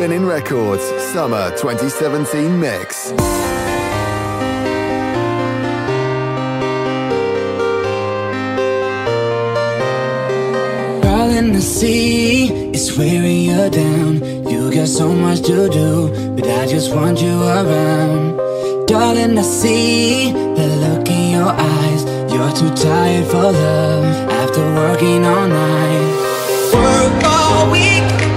Spinnin' Records Summer 2017 Mix. All in the sea is wearing you down. You got so much to do, but I just want you around. Darling, I see the look in your eyes. You're too tired for love after working all night. Work all week.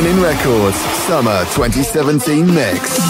Linen Records Summer 2017 Mix.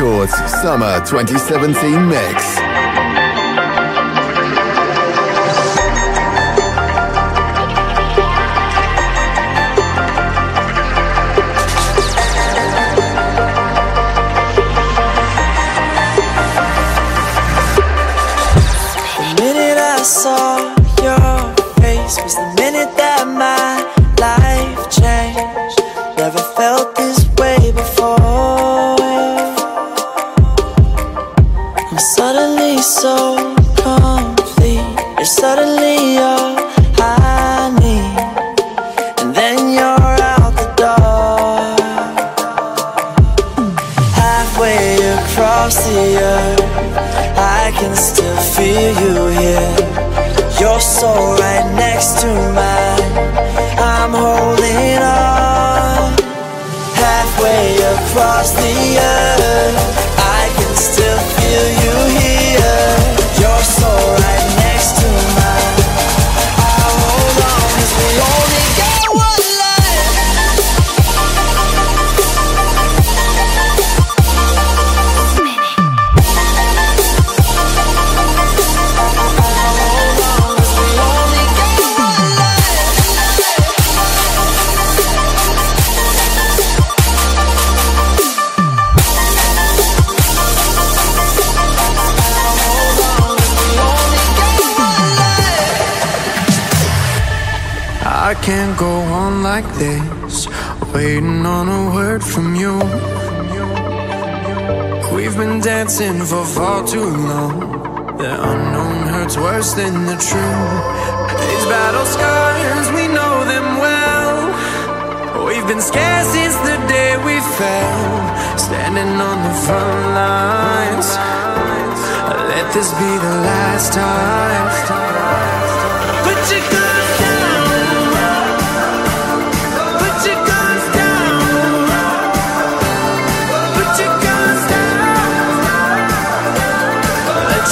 Records Summer 2017 Mix.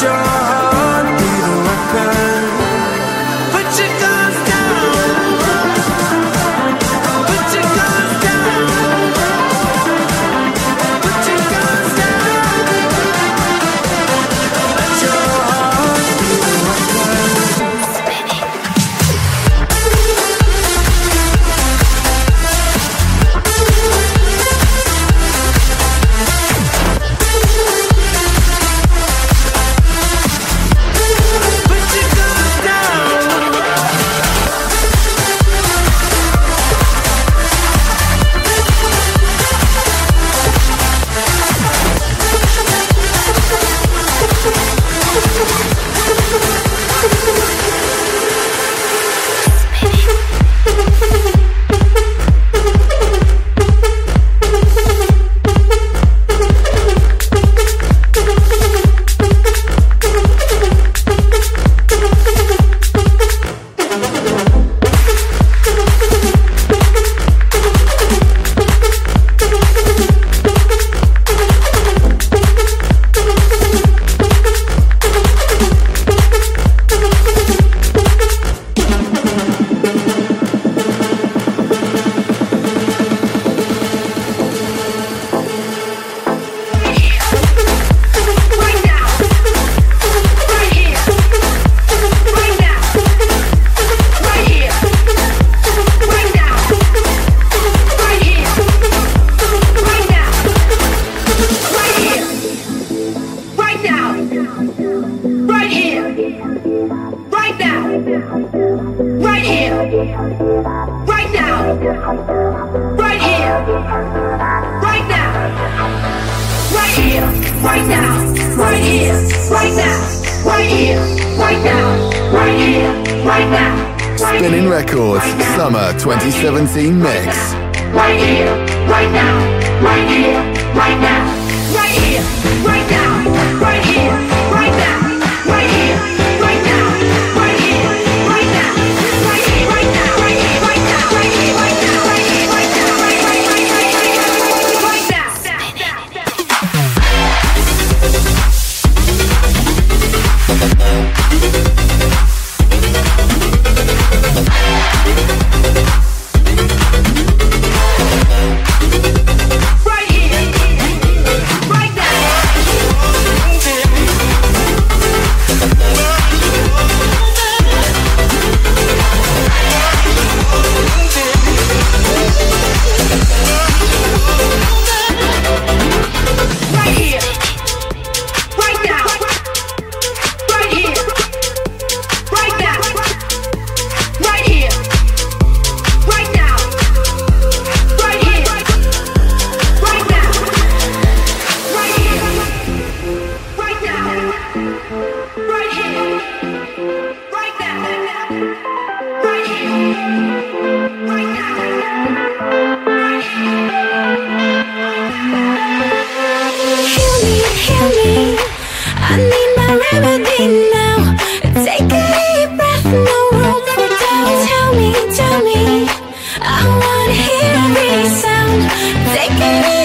John. Right Spinnin' Records Summer 2017 Mix. Here. Right now. Right here. like it.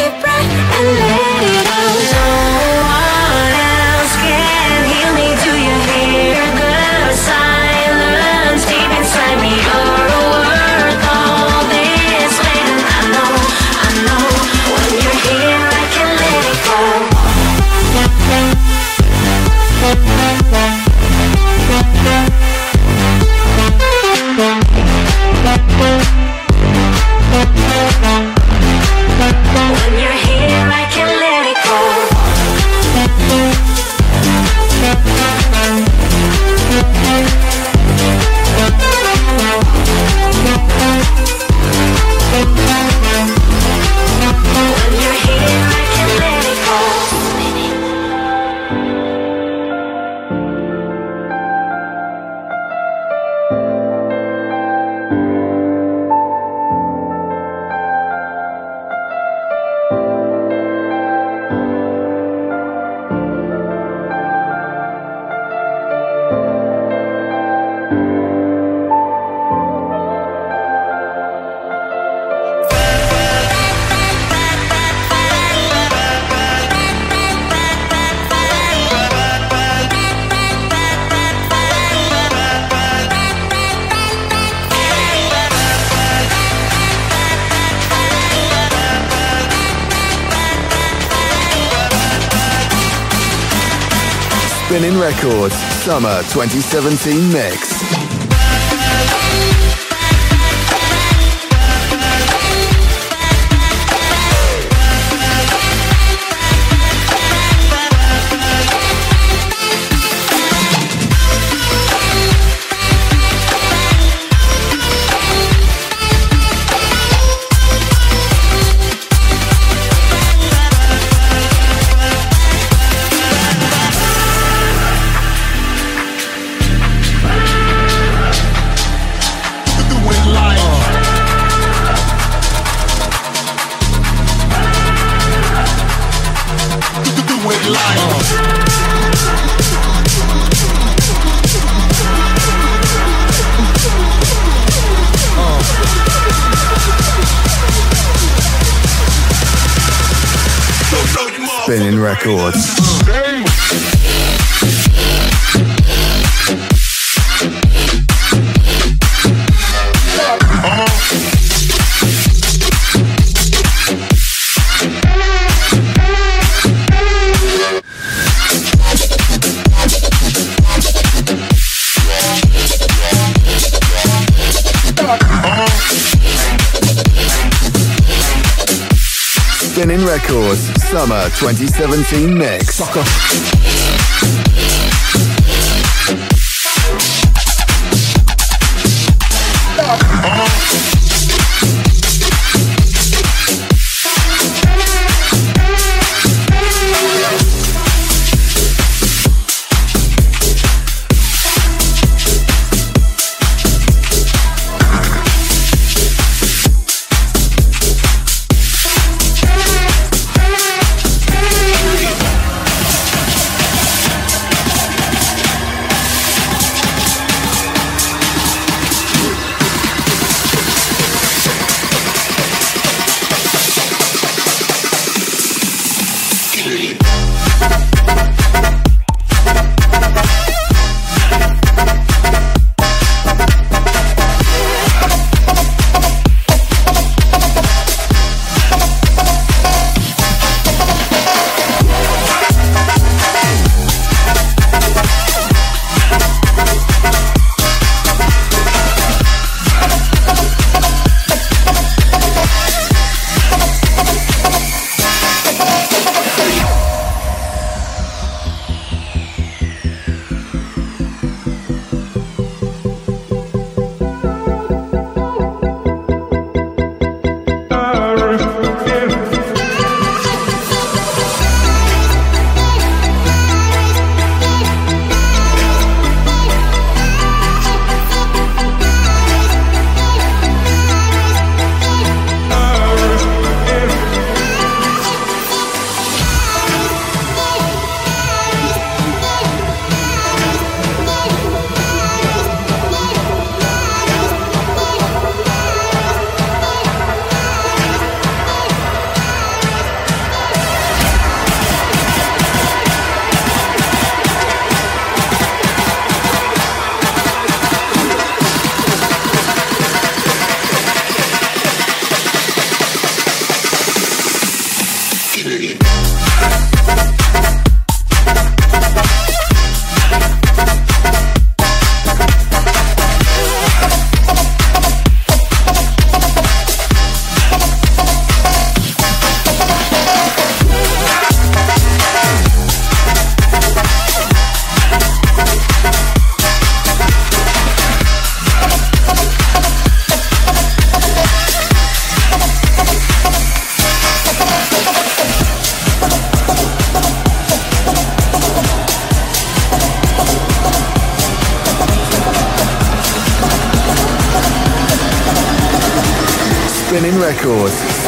Records Summer 2017 Mix. Spinnin' Records. Summer 2017 Mix. Records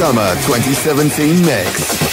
Summer 2017 Mix.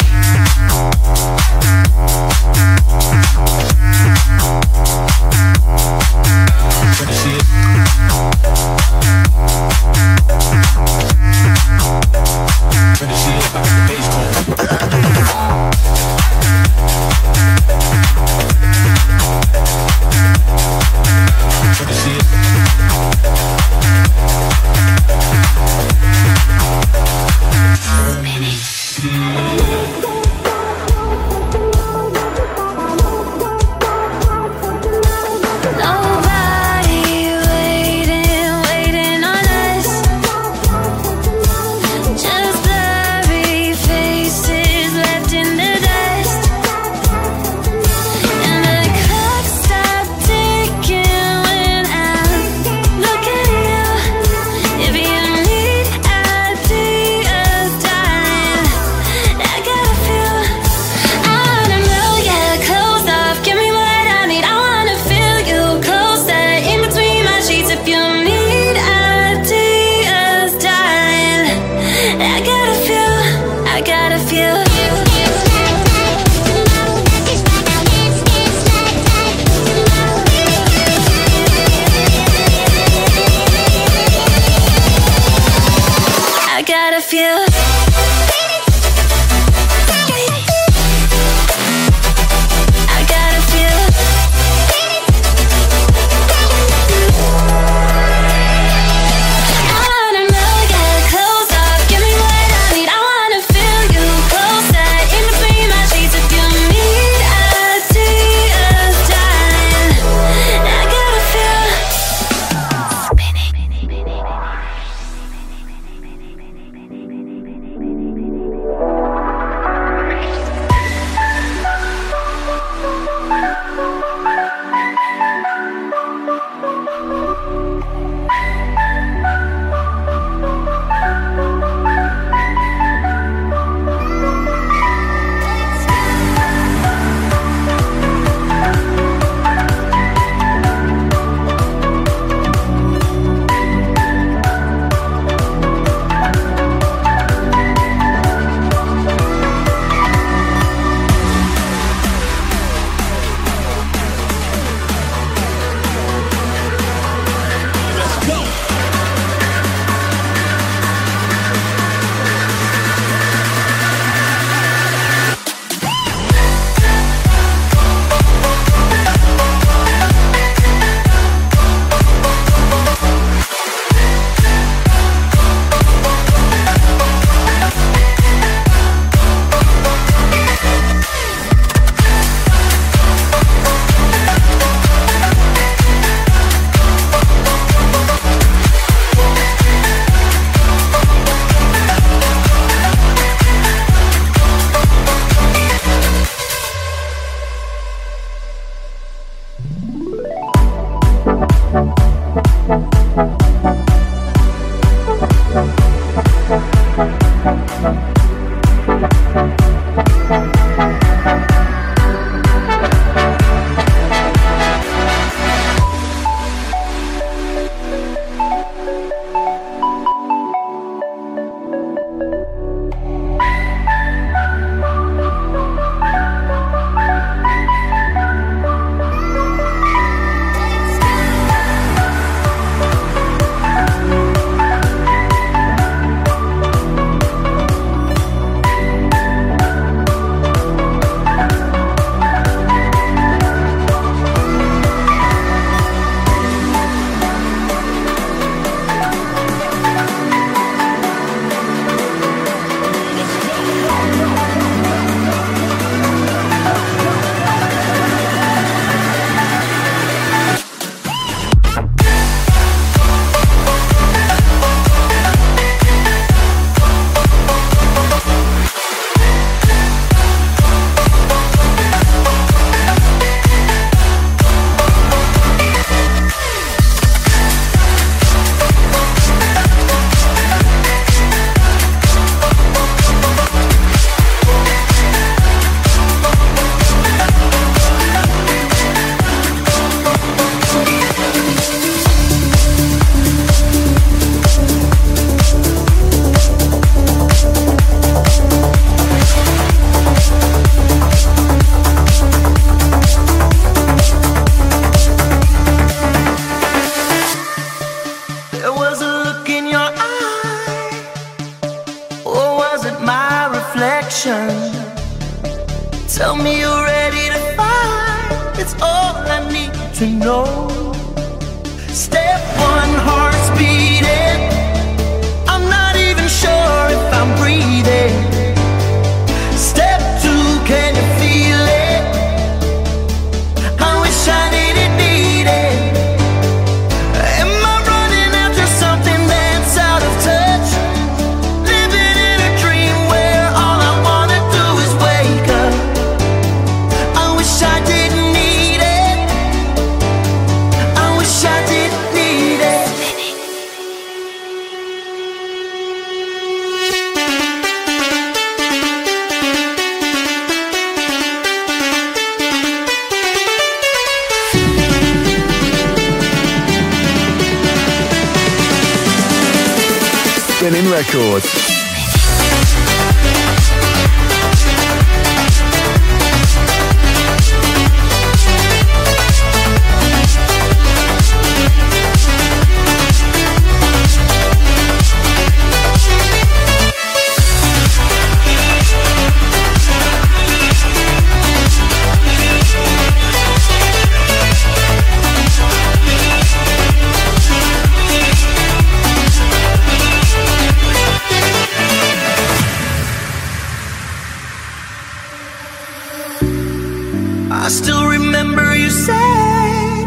I still remember you said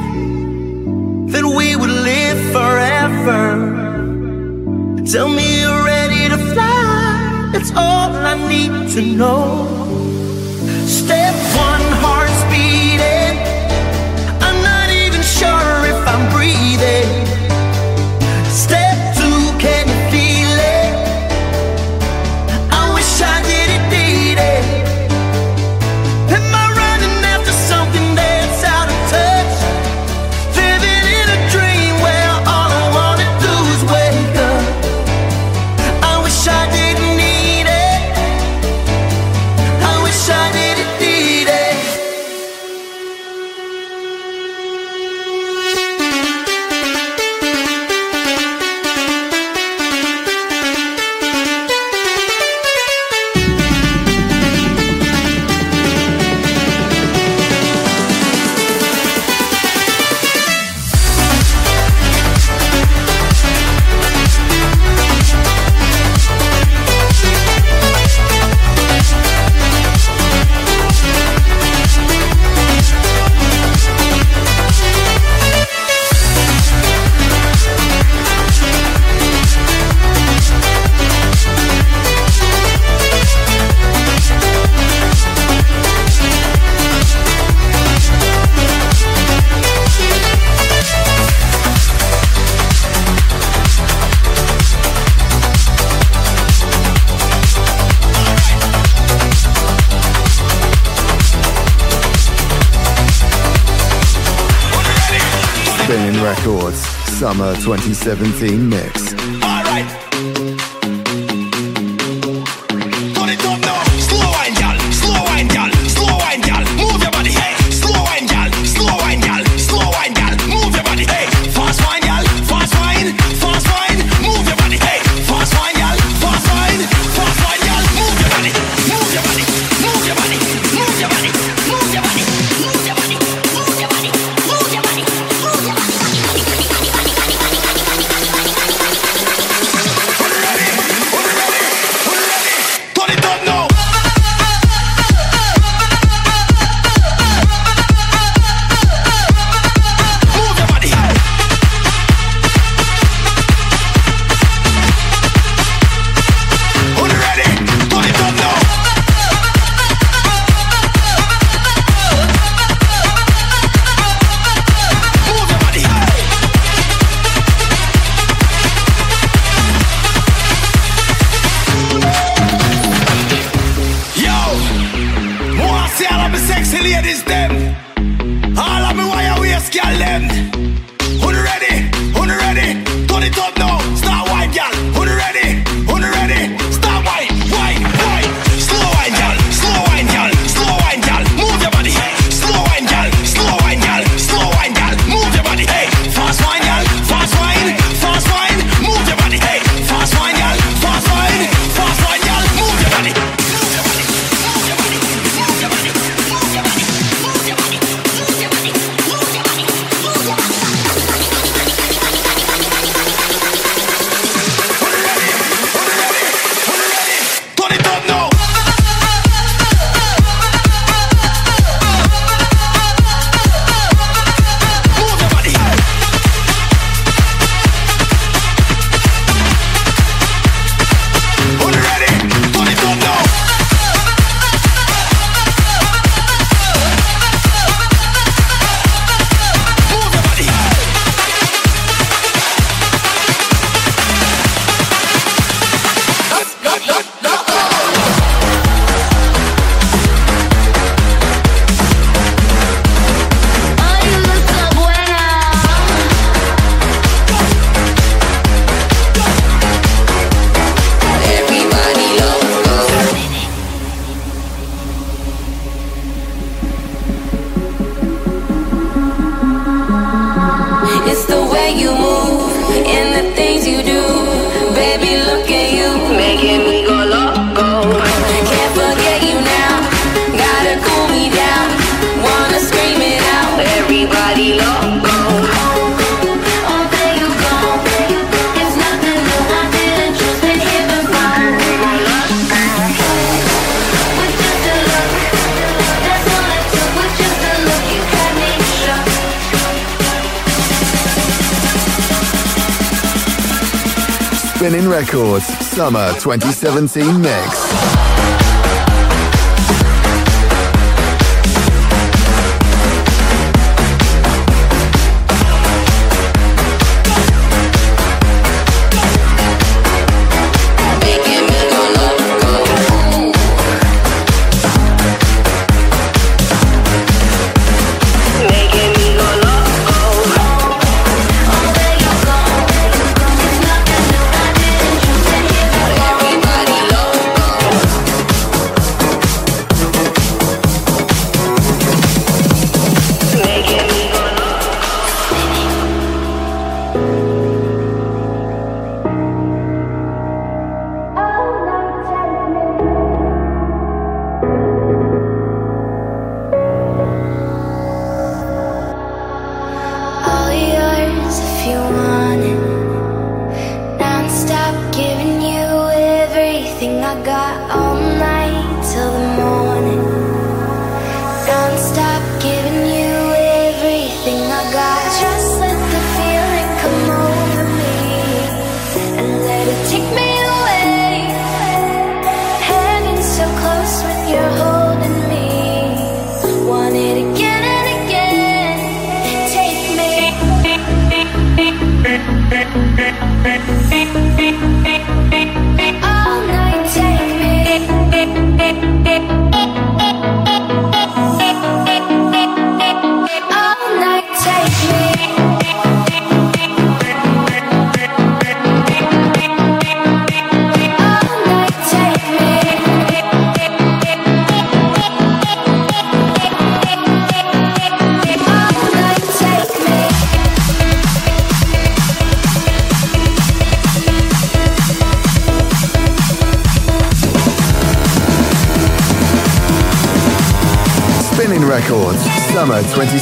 that we would live forever. Tell me you're ready to fly, It's all I need to know. Step one. Records Summer 2017 Mix. Records 2017 Mix.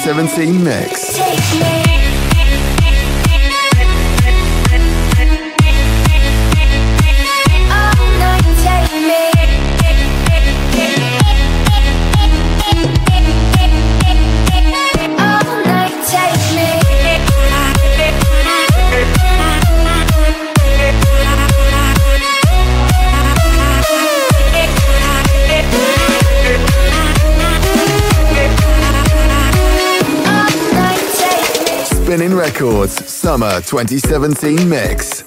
7 Mix. Records Summer 2017 Mix.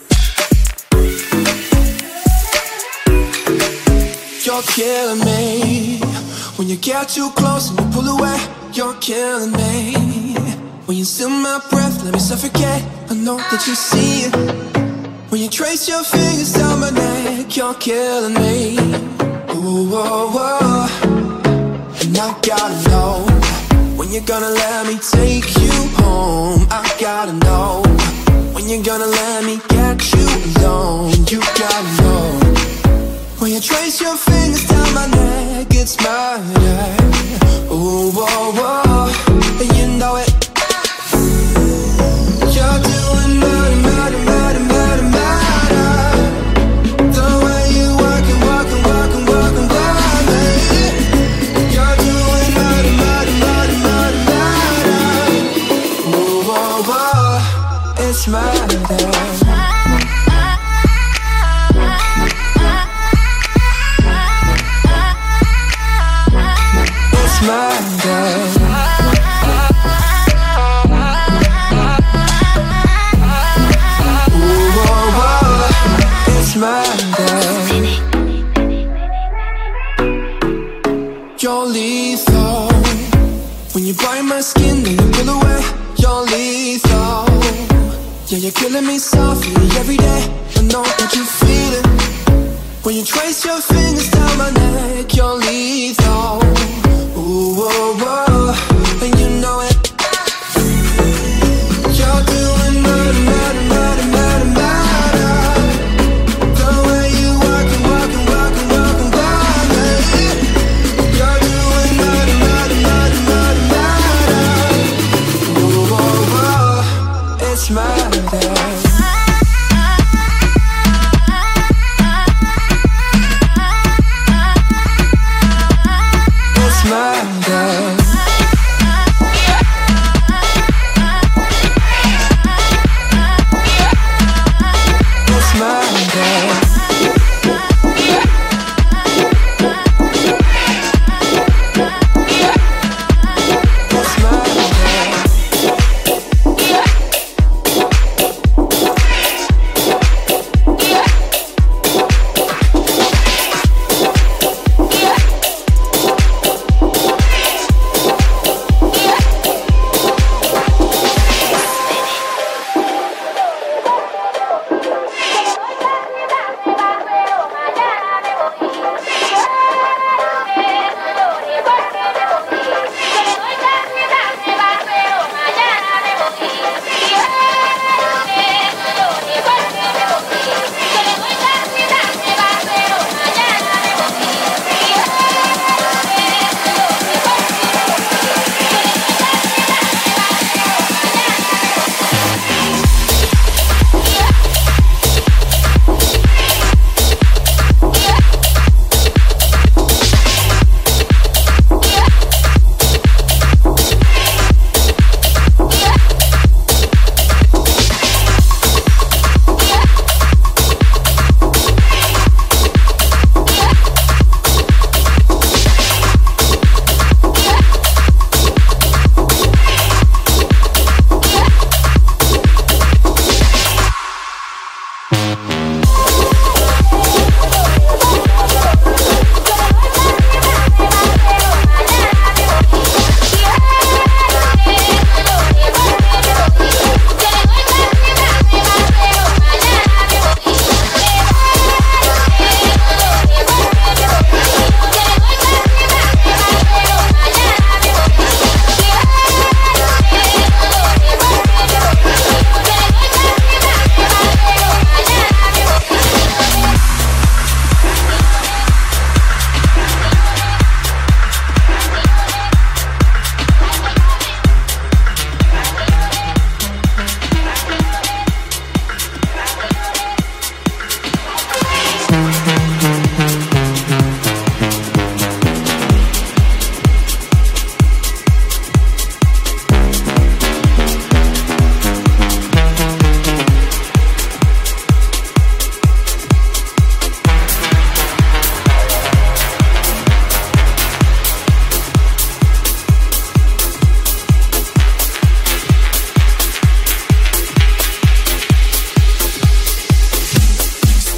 You're killing me when you get too close and you pull away. You're killing me when you steal my breath, let me suffocate. I know that you see it when you trace your fingers down my neck. You're killing me. Ooh, and I gotta know when you're gonna let me take you home. I gotta know when you're gonna let me get you alone. You gotta know when you trace your fingers down my neck, it's murder. Ooh, whoa, whoa, and you know it. Whoa. You're lethal when you bite my skin and you away. You're lethal. Yeah, you're killing me softly every day. I know that you feel it when you trace your fingers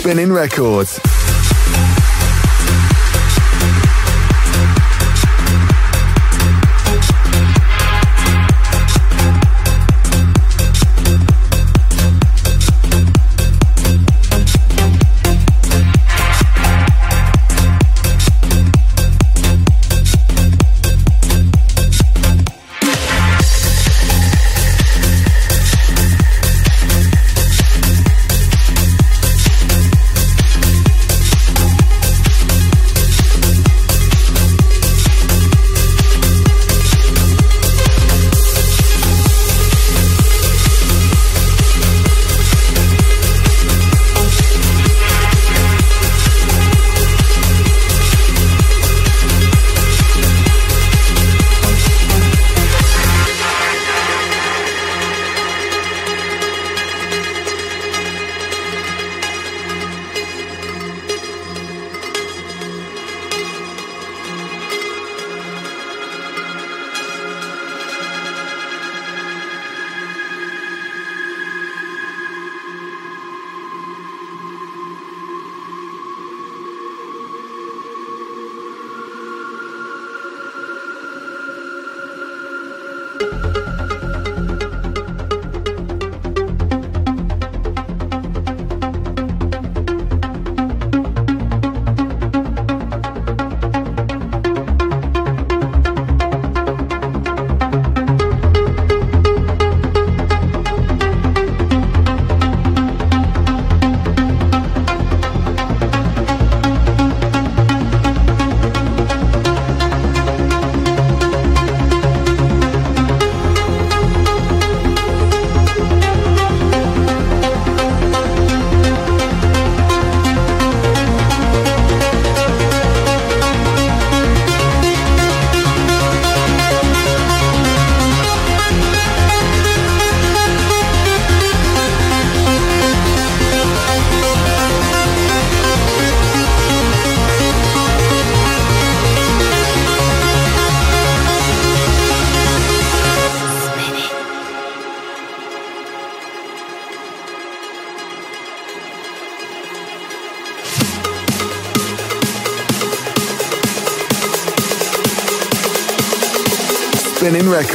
Spinnin' Records.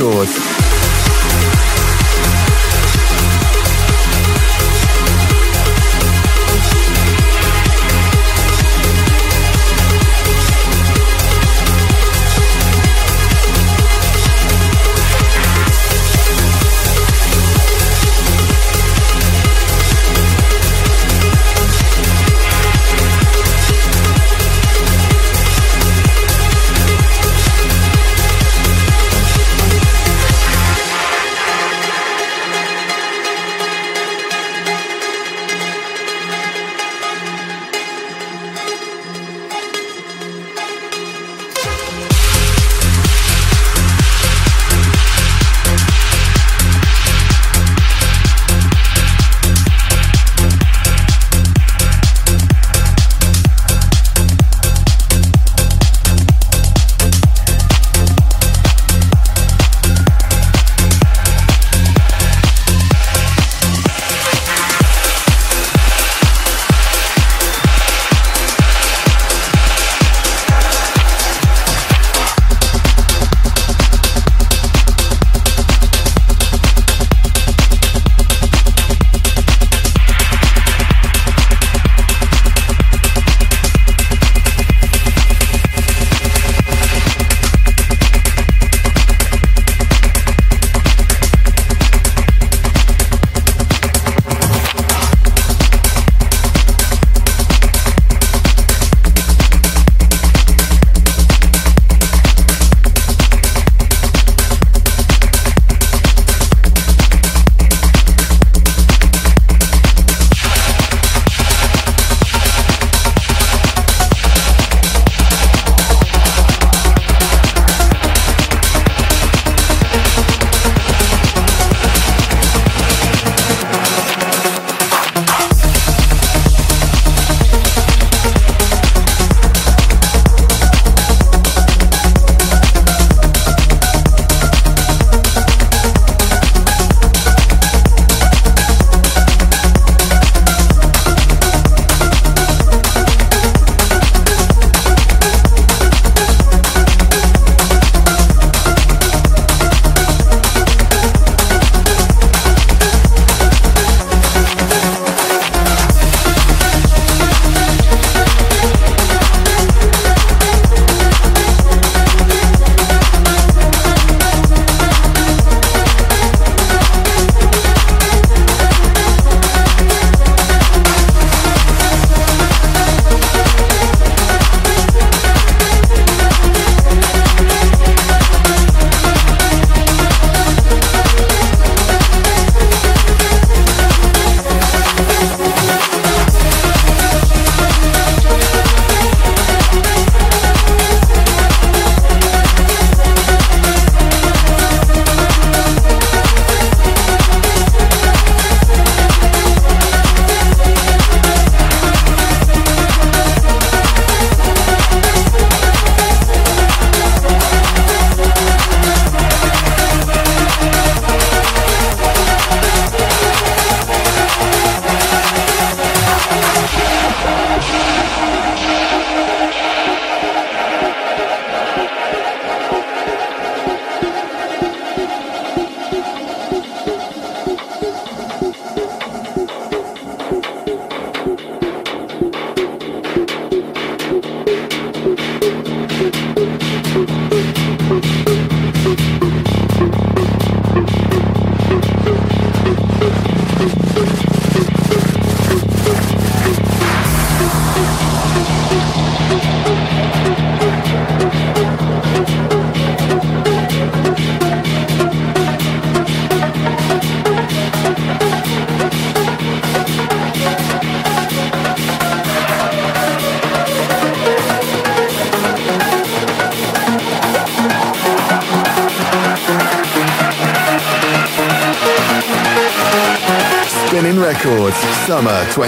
Records.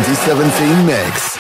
2017 Mix.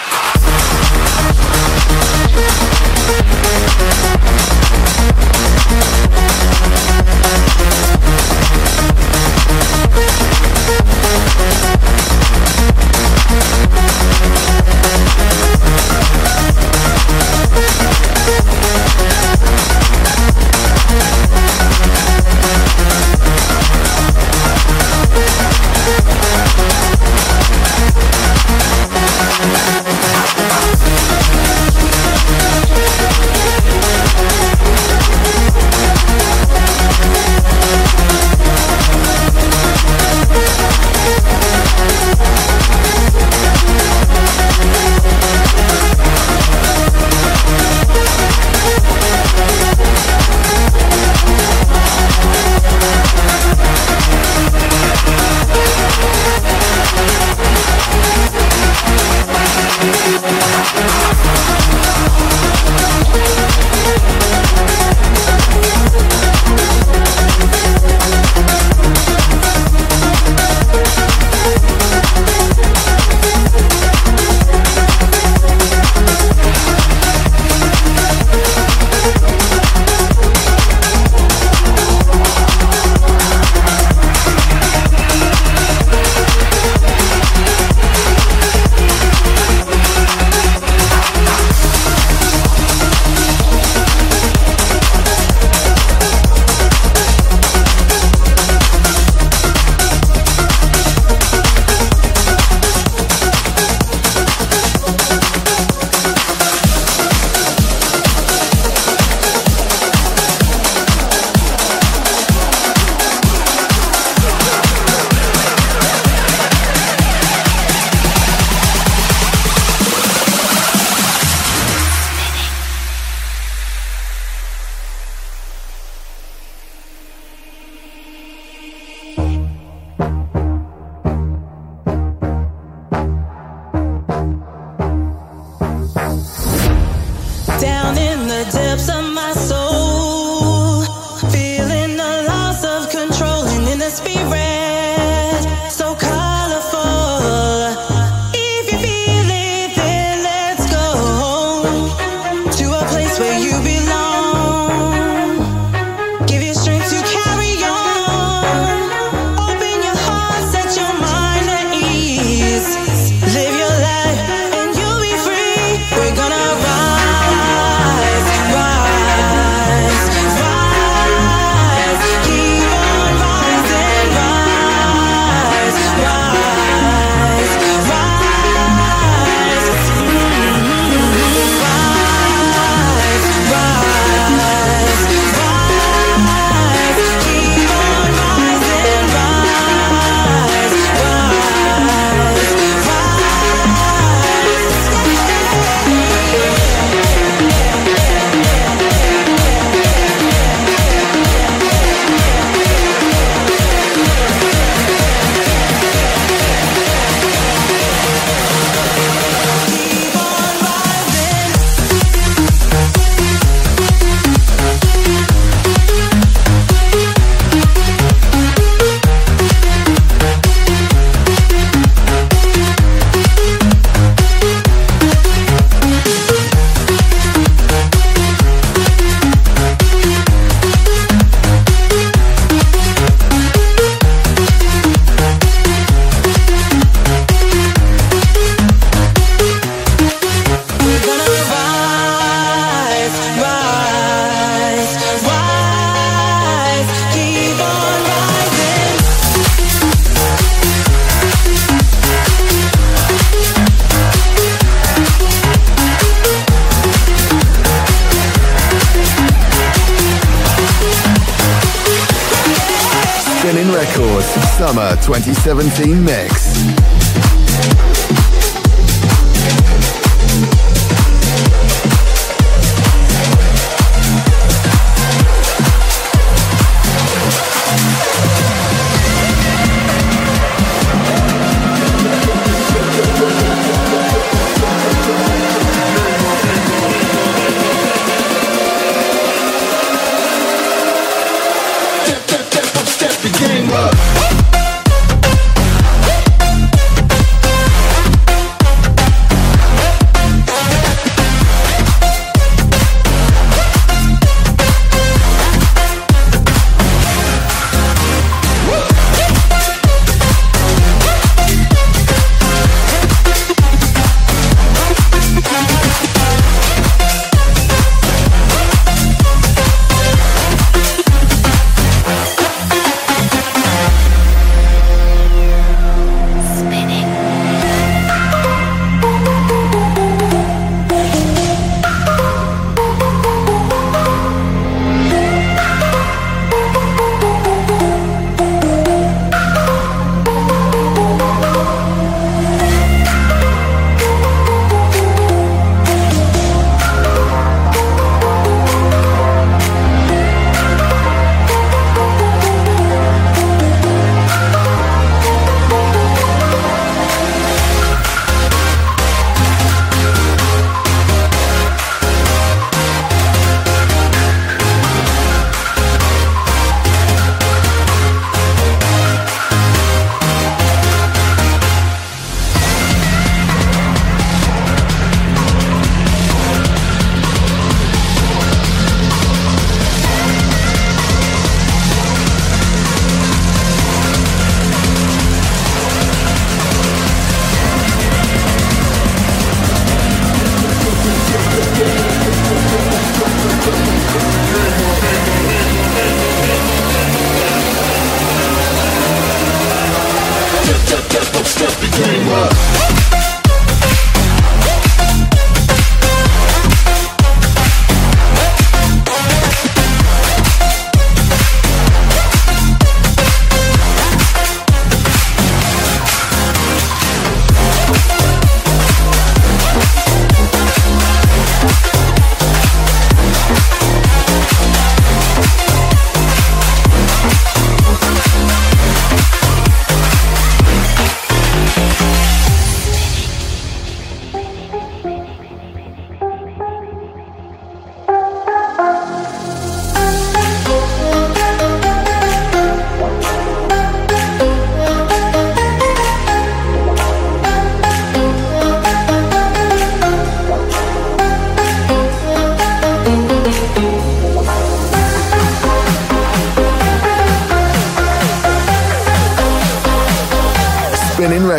2017 mix.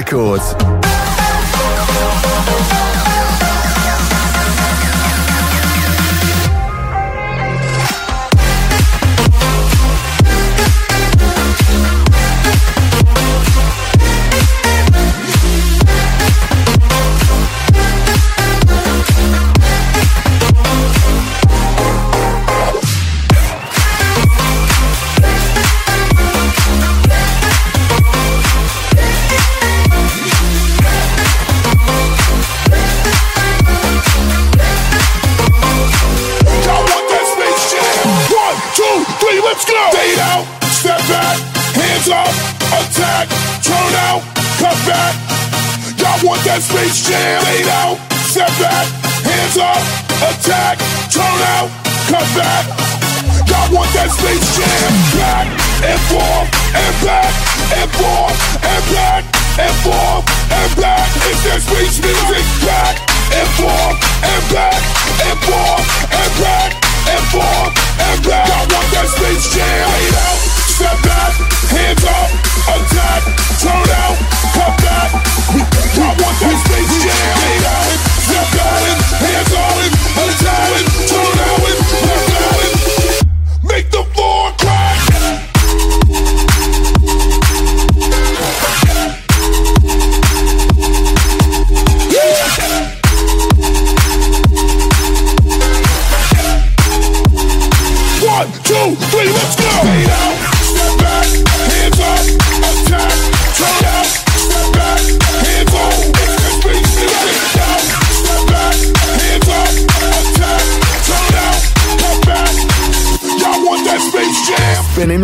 Records.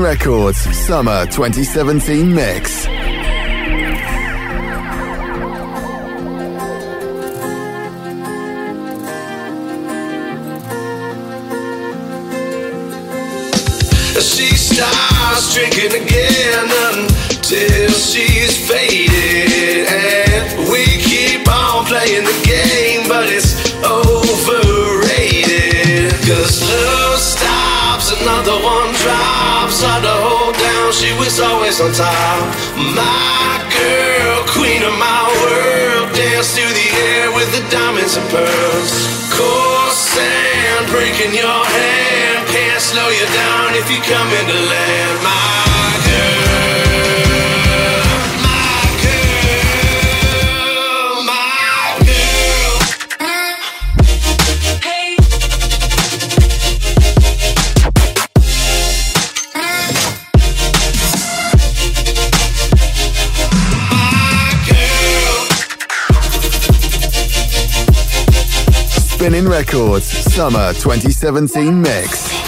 Records Summer 2017 Mix. She starts drinking again. always, always on time. My girl, queen of my world, dance through the air with the diamonds and pearls. Coarse sand breaking your hand, can't slow you down if you come into land. My Records Summer 2017 Mix.